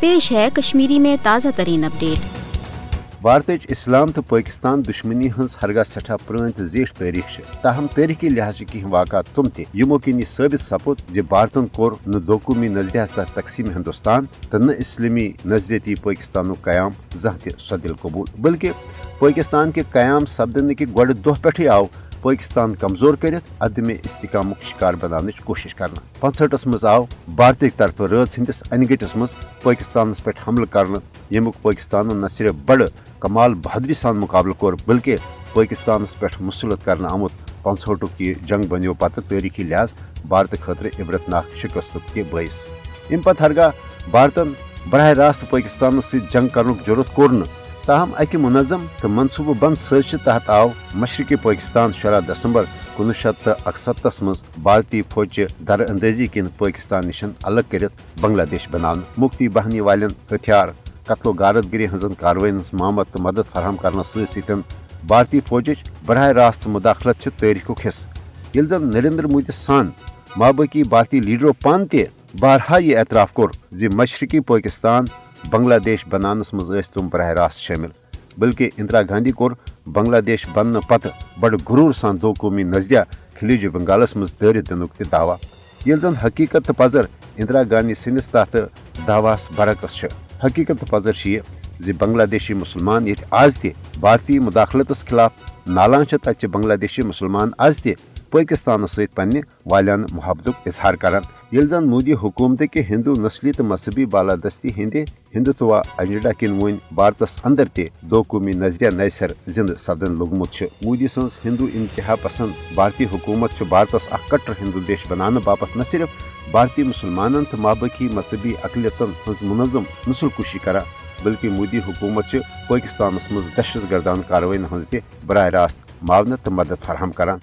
پیش ہے کشمیری میں تازہ ترین اپڈیٹ۔ بھارت اسلام تو پاکستان دشمنی ہز ہرگاہ سٹھا پران تو زیٹھ تاریخ تاہم تاریخی لحاظ کی واقعات تم تمو کن یہ ثابت سپد زِ بھارتن کور نہ دوقومی نظریہ تحت تقسیم ہندوستان تو نہ اسلامی نظریتی پاکستان قیام زہ تہ سو قبول۔ بلکہ پاکستان کے قیام سپدن کہ گۄڈٕ دۄہ پٮ۪ٹھٕے آو۔ پاکستان کمزور کرت عدم استحکام شکار بنانے کوشش کرنا پنسٹس مز آو بھارت طرف رٲژ ہندس ان گٹس مز پاکستانس پہ حملہ کرنا یمیک پاکستان نہ صرف بڑ کمال بہادری سان مقابلہ کور بلکہ پاکستانس پہ مسلط کرنا آمت پنسٹک یہ جنگ بنو پتہ تاریخی لحاظ بھارت خاطر عبرت ناک شکست تہ باعث ام پتہ ہرگاہ بھارتن براہ راست پاکستان ست جنگ کرنک ضرورت کور تاہم اکہ منظم تو منصوبہ بند سازش تحت آو مشرقی پاکستان شرح دسمبر کنوہ شیت تو اکستس مز بھارتی فوجی در اندازی کن پاکستان نشن الگ کرت بنگلہ دیش بنا مفتی بہنی والن ہتھیار، قتل و غارت گری ہن کاروائن ہز تو مدد فراہم کرنے ستن بھارتی فوجچ براہ راست مداخلت تاریخ حصہ۔ یل زن نریندر مودی سان مابقی بھارتی لیڈرو پان تہ بارہا یہ اعتراف کور زی مشرقی پاکستان بنگلہ دیش بنانس مز تم براہ راست شامل بلکہ اندرا گاندھی کور بنگلہ دیش بننے پتہ بڑ غرور سان دو قومی نظریہ خلیج بنگالس مز دارت دنک تہ دعوی۔ یل زن حقیقت پذر اندرا گاندھی سندس تحت دعواس برعکس حقیقت پذر یہ زی بنگلہ دیشی مسلمان یت آز تہ بھارتی مداخلتس خلاف نالان تتہ بنگلہ دیشی مسلمان آز تہ پاکستان ست پنہ والان محبت اظہار کران۔ یل زن مودی حکومت کے ہندو نسلی تو مذہبی بالادستی ہند ہندوتوا ایجنڈا کن ون بھارتس اندر تہ دو قومی نظریہ نئے سر زند سپدن لوگمت مودی سنز ہندو انتہا پسند بھارتی حکومت بھارتس اخ کٹر ہندو دیش بنانے باپت نہ صرف بھارتی مسلمان تو مابقی مذہبی اقلیتن ہز منظم نسل کشی کران، بلکہ مودی حکومت پاکستانس مز دہشت گردان کاروائین ہز تہ براہ راست معاونت تو مدد فراہم کران۔